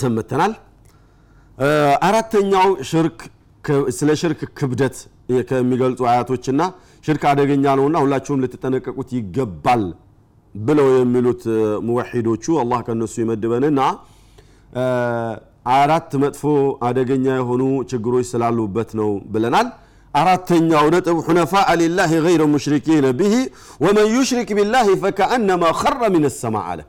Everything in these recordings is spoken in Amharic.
ተመልሰን መተናል አራተኛው ስለ ሽርክ ክብደት ከሚገልጹ አያቶችና ሽርክ አደገኛ ነውና ሁላችሁም ልትጠነቀቁት ይገባል ብለው የሚሉት ሙወሒዶቹ አላህ ከነሱ ይመድበንና አራት መጥፎ አደገኛ የሆኑ ችግሮች ስላሉበት ነው ብለናል። አራተኛው ነጥብ ሁነፋ ሊላህ ገይረ ሙሽሪኪን ብሂ ወመን ዩሽሪክ ቢላህ ፈከአነማ ኸረ ምን ሰማ አለ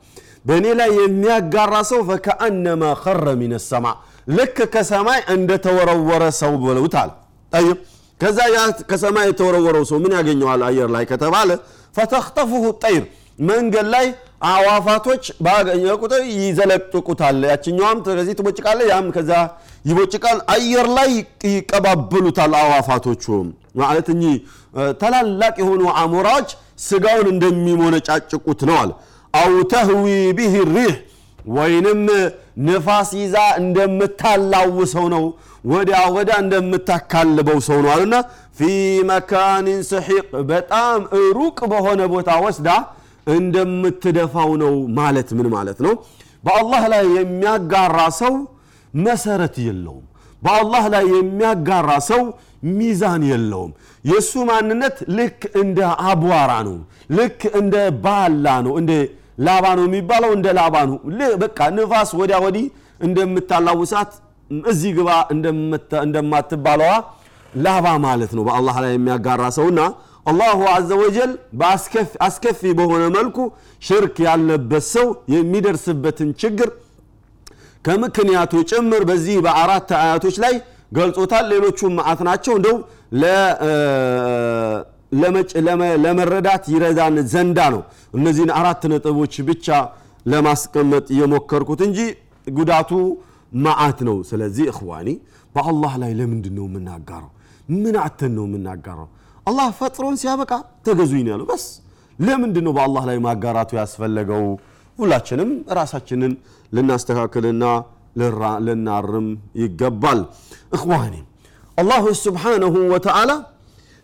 በእኔ ላይ የሚያጋራ ሰው ፈከአነማ ኸረ ምን ሰማ ልክ ከሰማይ እንደተወረወረ ሰው ብለውታል። ጠይብ። ከዛ ያ ከሰማይ የተወረወረው ሰው ምን ያገኘዋል? አየር ላይ ከተባለ ፈተክተፉሁ ጠይር መንገድ ላይ አዋፋቶች ባገኘ ቁጥር ይዘለጥቁታል ያችኛዋም ከዚህ ትቦጭቃለ ያም ከዛ ይቦጭቃል። አየር ላይ ይቀባበሉታል አዋፋቶቹ ማለት እኚ ታላላቅ የሆኑ አሞራዎች ስጋውን እንደሚሞነጫጭቁት ነው አለ አው ተህዊ ቢህ ሪህ ወይንም ንፋስ ይዛ እንደምታላውሰው ነው ወዲያ ወዳ እንደምታካልበው ሰው ነው አሉና ፊ መካኒን ሰሒቅ በጣም ሩቅ በሆነ ቦታ ወስዳ እንደምትደፋው ነው ማለት ምን ማለት ነው? በአላህ ላይ የሚያጋራ ሰው መሰረት የለውም። በአላህ ላይ የሚያጋራ ሰው ሚዛን የለውም። የእሱ ማንነት ልክ እንደ አቧራ ነው ልክ እንደ ባላ ነው እንደ ላባ ነው የሚባለው እንደ ላባ ነው በቃ ንፋስ ወዲያ ወዲህ እንደምታላውሳት እዚህ ግባ እንደማትባለዋ ላባ ማለት ነው። በአላህ ላይ የሚያጋራ ሰውና አላሁ አዘ ወጀል አስከፊ በሆነ መልኩ ሽርክ ያለበት ሰው የሚደርስበትን ችግር ከምክንያቱ ጭምር በዚህ በአራት አያቶች ላይ ገልጾታል። ሌሎቹም ማአት ናቸው። እንደው ለመረዳት ይረዳን ዘንዳ ነው እነዚህን አራት ነጥቦች ብቻ ለማስቀመጥ የሞከርኩት እንጂ ጉዳቱ ማአት ነው። ስለዚህ እኽዋኒ በአላህ ላይ ለምንድን ነው የምናጋረው ምን አተን ነው የምናጋረው አላህ ፈጥሮን ሲያበቃ ተገዙኝ ያለው። በስ ለምንድን ነው በአላህ ላይ ማጋራቱ ያስፈለገው? ሁላችንም ራሳችንን ልናስተካክልና ልናርም ይገባል። እኽዋኒ አላሁ ስብሓንሁ ወተዓላ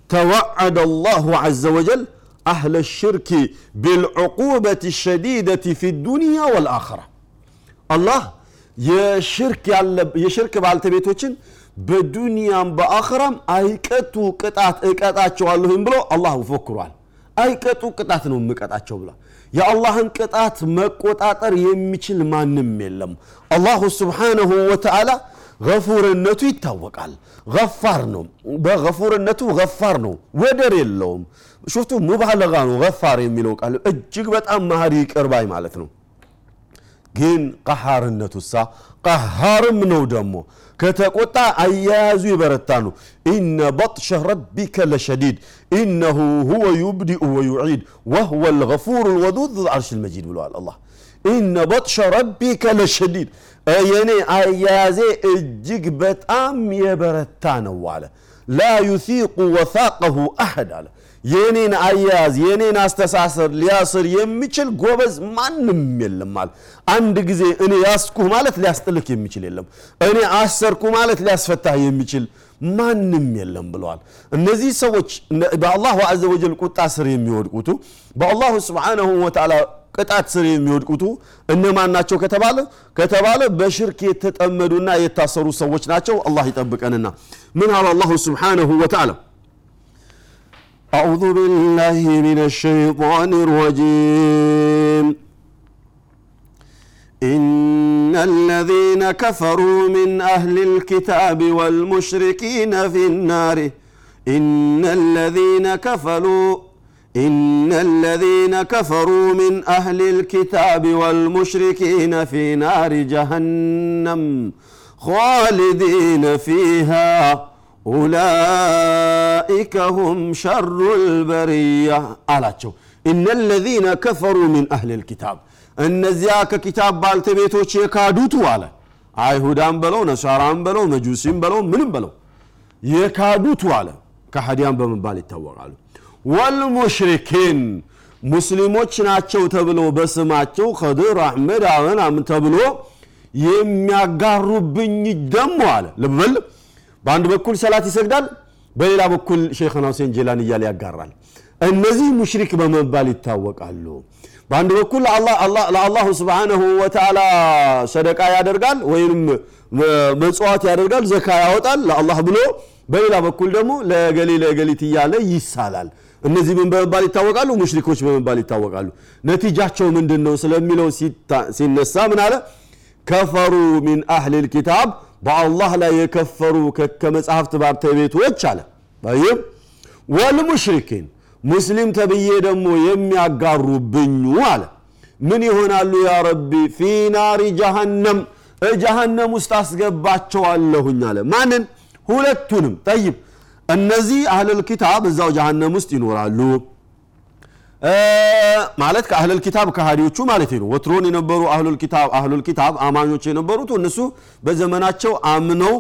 توعد الله عز وجل أهل الشرك بالعقوبة الشديدة في الدنيا والآخرة الله የሽርክ የሽርክ ባልተቤቶችን በዱንያም በአኽራም አይቀጡ ቅጣት እቀጣቸዋለሁም ብሎ አላህ ፎክሯል አይቀጡ ቅጣት ነው የምቀጣቸው ብሏል የአላህን ቅጣት መቆጣጠር የሚችል ማንም የለም አላሁ ስብሓንሁ ወተዓላ ገፉርነቱ ይታወቃል። ገፋር ነው። በገፉርነቱ ገፋር ነው። ወደር የለውም። ሽፍቱ ሙባለጋ ነው ገፋር የሚለው ቃል እጅግ በጣም ማህሪ ቅርባይ ማለት ነው። ግን ቀሃርነቱሳ ቀሃርም ነው ደግሞ ከተቆጣ አያያዙ ይበረታ ነው። ኢነ በጥሸ ረቢከ ለሸዲድ ኢነሁ ሁወ ዩብዲኡ ወዩዒድ ወህወ ልገፉር ልወዱድ ልዓርሽ ልመጂድ ብለዋል አላህ። ኢነ በጥሸ ረቢከ ለሸዲድ የኔ አያያዜ እጅግ በጣም የበረታ ነው አለ። ላ ዩሲቁ ወሳቀሁ አሐድ አለ። የኔን አያያዝ የኔን አስተሳሰር ሊያስር የሚችል ጎበዝ ማንም የለም አለ። አንድ ጊዜ እኔ ያስኩህ ማለት ሊያስጥልክ የሚችል የለም። እኔ አሰርኩ ማለት ሊያስፈታህ የሚችል ማንም የለም ብለዋል። እነዚህ ሰዎች በአላሁ አዘ ወጀል ቁጣ ስር የሚወድቁቱ በአላሁ ስብሓንሁ ወተዓላ ቅጣት ስር የሚወድቁቱ እነማን ናቸው ከተባለ ከተባለ በሽርክ የተጠመዱና የታሰሩ ሰዎች ናቸው አላህ ይጠብቀንና ምን አለ አላሁ ስብሓንሁ ወተዓላ أعوذ بالله من الشيطان الرجيم إن الذين كفروا من أهل الكتاب والمشركين في النار إن الذين كفروا إن الذين كفروا من أهل الكتاب والمشركين في نار جهنم خالدين فيها أولئك هم شر البرية አላቸው إن الذين كفروا من أهل الكتاب እነዚያ ከኪታብ ባልተቤቶች የካዱቱ አለ አይሁዳን በለው ነሳራን በለው መጁሲም በለው ምንም በለው የካዱቱ አለ ከሃዲያን በመባል ይታወቃሉ ወልሙሽሪኪን ሙስሊሞች ናቸው ተብሎ በስማቸው ከድር አሕመድ ምናምን ተብሎ የሚያጋሩብኝ ደግሞ አለ። ልበል በአንድ በኩል ሰላት ይሰግዳል በሌላ በኩል ሼክና ሁሴን ጄላን እያለ ያጋራል። እነዚህ ሙሽሪክ በመባል ይታወቃሉ። በአንድ በኩል ለአላሁ ስብሓነሁ ወተዓላ ሰደቃ ያደርጋል ወይም መጽዋት ያደርጋል ዘካ ያወጣል ለአላህ ብሎ በሌላ በኩል ደግሞ ለገሌ ለገሊት እያለ ይሳላል እነዚህ ምን በመባል ይታወቃሉ? ሙሽሪኮች በመባል ይታወቃሉ። ነቲጃቸው ምንድን ነው ስለሚለው ሲነሳ ምን አለ? ከፈሩ ሚን አህል ልኪታብ በአላህ ላይ የከፈሩ ከመጽሐፍት ባልተቤቶች አለ። ይም ወልሙሽሪኪን ሙስሊም ተብዬ ደግሞ የሚያጋሩብኙ አለ። ምን ይሆናሉ? ያ ረቢ ፊ ናሪ ጀሃነም ጀሃነም ውስጥ አስገባቸዋለሁኝ አለ። ማንን? ሁለቱንም። ጠይብ እነዚህ አህለል ኪታብ እዛው ጀሃነም ውስጥ ይኖራሉ። ማለት ከአህለል ኪታብ ከሃዲዎቹ ማለት ነው። ወትሮን የነበሩ አህሉል ኪታብ አማኞች የነበሩት እነሱ በዘመናቸው አምነው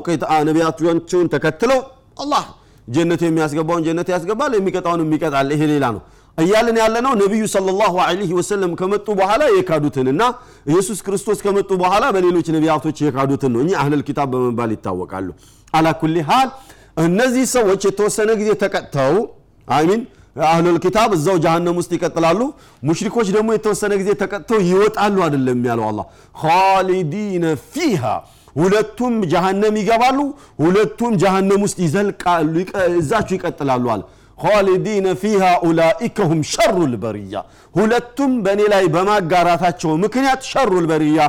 ነቢያቸውን ተከትለው አላህ ጀነት የሚያስገባውን ጀነት ያስገባል የሚቀጣውን የሚቀጣል። ይሄ ሌላ ነው። እያልን ያለ ነው ነቢዩ ሰለላሁ ዐለይሂ ወሰለም ከመጡ በኋላ የካዱትን እና ኢየሱስ ክርስቶስ ከመጡ በኋላ በሌሎች ነቢያቶች የካዱትን ነው። እኚህ አህለል ኪታብ በመባል ይታወቃሉ። አላኩል ሃል እነዚህ ሰዎች የተወሰነ ጊዜ ተቀጥተው አሚን አህሉል ኪታብ እዛው ጀሃነም ውስጥ ይቀጥላሉ። ሙሽሪኮች ደግሞ የተወሰነ ጊዜ ተቀጥተው ይወጣሉ አይደለም ያለው አላ ካሊዲነ ፊሃ ሁለቱም ጀሃነም ይገባሉ ሁለቱም ጀሃነም ውስጥ ይዘልቃሉ እዛችሁ ይቀጥላሉ አለ። ካሊዲነ ፊሃ ኡላኢከ ሸሩ ልበርያ ሁለቱም በእኔ ላይ በማጋራታቸው ምክንያት ሸሩ ልበርያ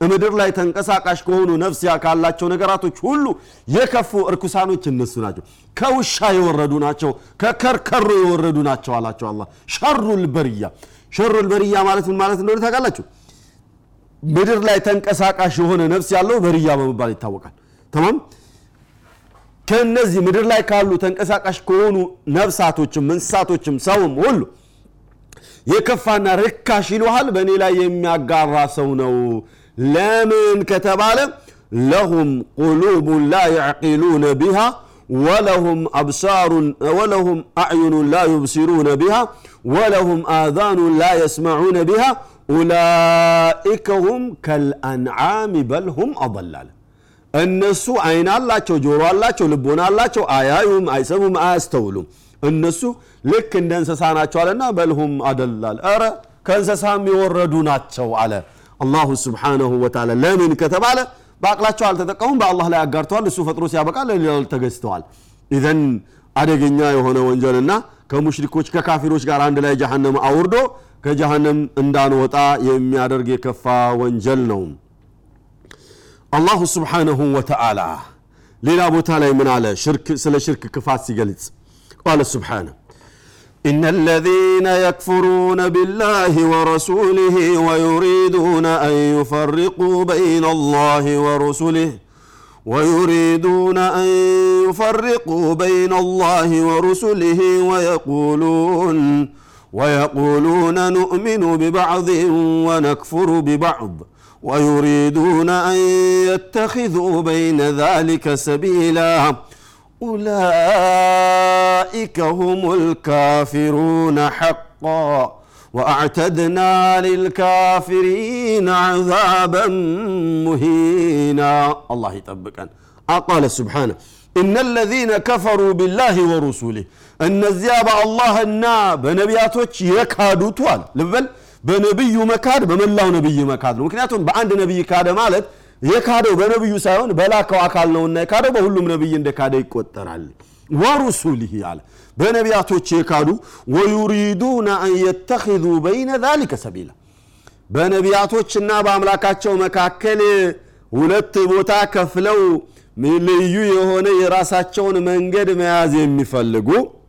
ምድር ላይ ተንቀሳቃሽ ከሆኑ ነፍስ ካላቸው ነገራቶች ሁሉ የከፉ እርኩሳኖች እነሱ ናቸው። ከውሻ የወረዱ ናቸው ከከርከሮ የወረዱ ናቸው አላቸው አላ ሸሩ ልበርያ ሸሩ ልበርያ ማለት ምን ማለት እንደሆነ ታውቃላችሁ? ምድር ላይ ተንቀሳቃሽ የሆነ ነፍስ ያለው በርያ በመባል ይታወቃል። ተማም? ከነዚህ ምድር ላይ ካሉ ተንቀሳቃሽ ከሆኑ ነፍሳቶችም እንስሳቶችም ሰውም ሁሉ የከፋና ርካሽ ይልሃል በእኔ ላይ የሚያጋራ ሰው ነው ለምን ከተባለ ለሁም ቁሉቡን ላ ያዕቂሉነ ቢሃ ወለሁም አብሳሩን ወለሁም አዕዩኑን ላ ዩብሲሩነ ቢሃ ወለሁም አዛኑን ላ የስመዑነ ቢሃ ኡላኢከ ሁም ከልአንዓም በል ሁም አضላለ እነሱ አይን አላቸው ጆሮ አላቸው ልቦና አላቸው አያዩም አይሰሙም አያስተውሉም። እነሱ ልክ እንደ እንስሳ ናቸው አለና በልሁም አደላል ረ ከእንስሳም የወረዱ ናቸው አለ አላሁ ስብሓነሁ ወተዓላ ለምን ከተባለ በአቅላቸው አልተጠቀሙም በአላህ ላይ አጋርተዋል እሱ ፈጥሮ ሲያበቃ ለሌላው ተገዝተዋል። ኢዘን አደገኛ የሆነ ወንጀልና ከሙሽሪኮች ከካፊሮች ጋር አንድ ላይ ጀሃነም አውርዶ ከጀሃነም እንዳንወጣ የሚያደርግ የከፋ ወንጀል ነው። አላሁ ስብሓነሁ ወተዓላ ሌላ ቦታ ላይ ምን አለ? ስለ ሽርክ ክፋት ሲገልጽ ቃለ ስብሓነሁ إن الذين يكفرون بالله ورسوله ويريدون أن يفرقوا بين الله ورسله ويريدون أن يفرقوا بين الله ورسله ويقولون ويقولون نؤمن ببعض ونكفر ببعض ويريدون أن يتخذوا بين ذلك سبيلا. أولئك هم الكافرون حقا وأعتدنا للكافرين عذابا مهينا. الله يطبقنا. أقال سبحانه إن الذين كفروا بالله ورسوله النزيا الله النا نبياتوች يكادوا توال ልበል በነብዩ መካድ በመላው ነብይ መካድ ነው ምክንያቱም بعند نبي كاد مالت የካደው በነብዩ ሳይሆን በላከው አካል ነውና የካደው በሁሉም ነብይ እንደ ካደ ይቆጠራል። ወሩሱሊህ አለ። በነቢያቶች የካዱ ወዩሪዱነ አን የተኪዙ በይነ ዛሊከ ሰቢላ። በነቢያቶችና በአምላካቸው መካከል ሁለት ቦታ ከፍለው ልዩ የሆነ የራሳቸውን መንገድ መያዝ የሚፈልጉ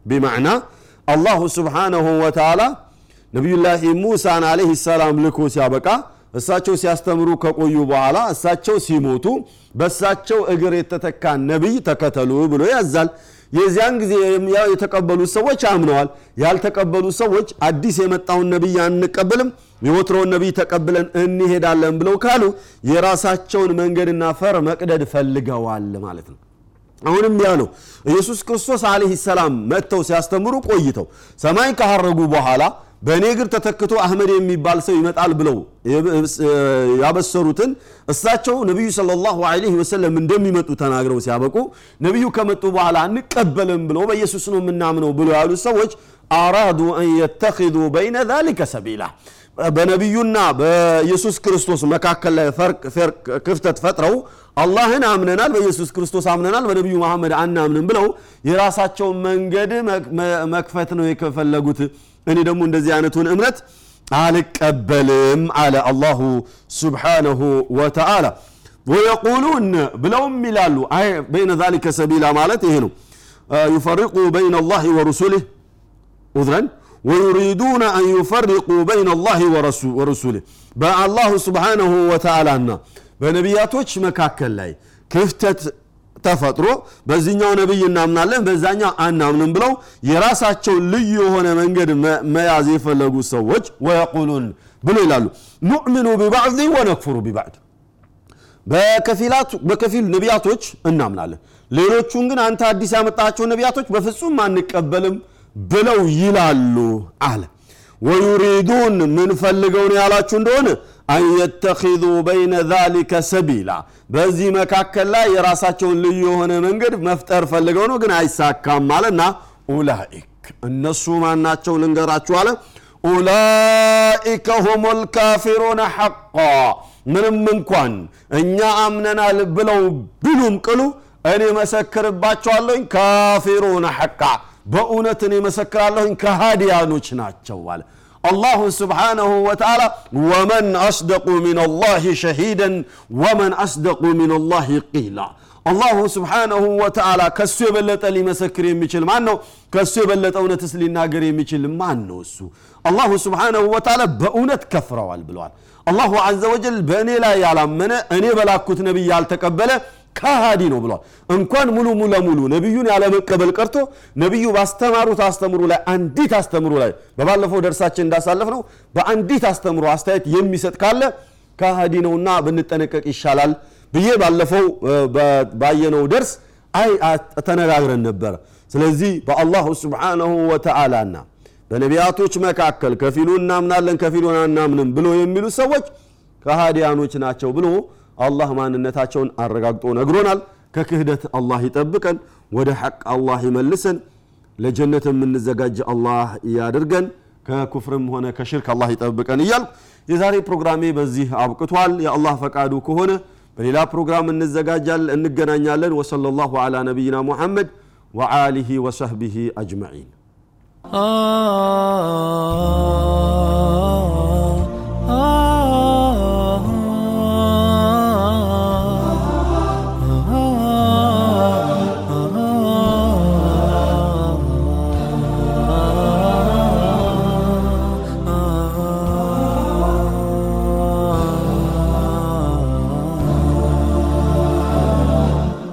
ቢማዕና አላሁ ስብሓነሁ ወተዓላ ነቢዩላህ ሙሳን አለህ ሰላም ልኮ ሲያበቃ እሳቸው ሲያስተምሩ ከቆዩ በኋላ እሳቸው ሲሞቱ በእሳቸው እግር የተተካ ነቢይ ተከተሉ ብሎ ያዛል። የዚያን ጊዜ የተቀበሉት ሰዎች አምነዋል። ያልተቀበሉ ሰዎች አዲስ የመጣውን ነቢይ አንቀበልም የወትሮውን ነቢይ ተቀብለን እንሄዳለን ብለው ካሉ የራሳቸውን መንገድና ፈር መቅደድ ፈልገዋል ማለት ነው። አሁንም ያ ነው። ኢየሱስ ክርስቶስ አለህ ሰላም መጥተው ሲያስተምሩ ቆይተው ሰማይ ካረጉ በኋላ በእኔ እግር ተተክቶ አህመድ የሚባል ሰው ይመጣል ብለው ያበሰሩትን እሳቸው ነቢዩ ሰለላሁ ዐለይሂ ወሰለም እንደሚመጡ ተናግረው ሲያበቁ ነቢዩ ከመጡ በኋላ አንቀበልም ብለው በኢየሱስ ነው የምናምነው ብሎ ያሉ ሰዎች አራዱ አን የተኪዙ በይነ ዛሊከ ሰቢላ በነቢዩና በኢየሱስ ክርስቶስ መካከል ላይ ክፍተት ፈጥረው አላህን አምነናል፣ በኢየሱስ ክርስቶስ አምነናል፣ በነቢዩ መሐመድ አናምንም ብለው የራሳቸውን መንገድ መክፈት ነው የፈለጉት። እኔ ደግሞ እንደዚህ አይነቱን እምነት አልቀበልም አለ አላሁ ስብሓነሁ ወተዓላ። ወየቁሉን ብለውም ይላሉ በይነ ዛሊከ ሰቢላ ማለት ይሄ ነው ዩፈሪቁ በይነ አላህ ወሩሱሊህ ኡዝረን ወዩሪዱነ አን ዩፈሪቁ በይነ አላህ ወረሱሊህ በአላሁ ስብሓነሁ ወተዓላና በነቢያቶች መካከል ላይ ክፍተት ተፈጥሮ በዚህኛው ነቢይ እናምናለን በዛኛው አናምንም ብለው የራሳቸው ልዩ የሆነ መንገድ መያዝ የፈለጉ ሰዎች ወየቁሉን ብሎ ይላሉ። ኑዕሚኑ ቢባዕድ ወነክፍሩ ቢባዕድ። በከፊል ነቢያቶች እናምናለን። ሌሎቹን ግን አንተ አዲስ ያመጣቸው ነቢያቶች በፍጹም አንቀበልም ብለው ይላሉ አለ። ወዩሪዱን ምን ፈልገው ነው ያላችሁ እንደሆነ? አን የተኪዙ በይነ ዛሊከ ሰቢላ። በዚህ መካከል ላይ የራሳቸውን ልዩ የሆነ መንገድ መፍጠር ፈልገው ነው ግን አይሳካም አለና ኡላኢክ። እነሱ ማናቸው ልንገራችሁ አለ። ኡላኢከ ሁም ልካፊሩነ ሐቃ። ምንም እንኳን እኛ አምነናል ብለው ቢሉም ቅሉ እኔ መሰክርባቸዋለሁኝ ካፊሩነ ሐቃ በእውነት እኔ መሰክራለሁኝ ከሃዲያኖች ናቸው አለ። አላሁ ስብሓነሁ ወተዓላ ወመን አስደቁ ምን አላህ ሸሂደን ወመን አስደቁ ምን አላህ ቂላ። አላሁ ስብሓነሁ ወተዓላ ከእሱ የበለጠ ሊመሰክር የሚችል ማን ነው? ከእሱ የበለጠ እውነትስ ሊናገር የሚችል ማን ነው እሱ? አላሁ ስብሓነሁ ወተዓላ በእውነት ከፍረዋል ብለዋል። አላሁ አዘ ወጀል በእኔ ላይ ያላመነ እኔ በላኩት ነቢይ ያልተቀበለ ከሃዲ ነው ብሏል። እንኳን ሙሉ ለሙሉ ነቢዩን ያለመቀበል ቀርቶ ነቢዩ ባስተማሩት አስተምሮ ላይ አንዲት አስተምሮ ላይ በባለፈው ደርሳችን እንዳሳለፍ ነው በአንዲት አስተምሮ አስተያየት የሚሰጥ ካለ ከሃዲ ነውና ብንጠነቀቅ ይሻላል ብዬ ባለፈው ባየነው ደርስ አይ ተነጋግረን ነበር። ስለዚህ በአላሁ ስብሓነሁ ወተዓላና በነቢያቶች መካከል ከፊሉ እናምናለን ከፊሉን አናምንም ብሎ የሚሉ ሰዎች ከሃዲያኖች ናቸው ብሎ አላህ ማንነታቸውን አረጋግጦ ነግሮናል። ከክህደት አላህ ይጠብቀን ወደ ሐቅ አላህ ይመልሰን ለጀነት የምንዘጋጅ አላህ ያድርገን ከኩፍርም ሆነ ከሽርክ አላህ ይጠብቀን እያልኩ የዛሬ ፕሮግራሜ በዚህ አብቅቷል። የአላህ ፈቃዱ ከሆነ በሌላ ፕሮግራም እንዘጋጃል እንገናኛለን። ወሰለ ላሁ ዓላ ነቢይና ሙሐመድ ወሰህቢህ አጅመዒን። آه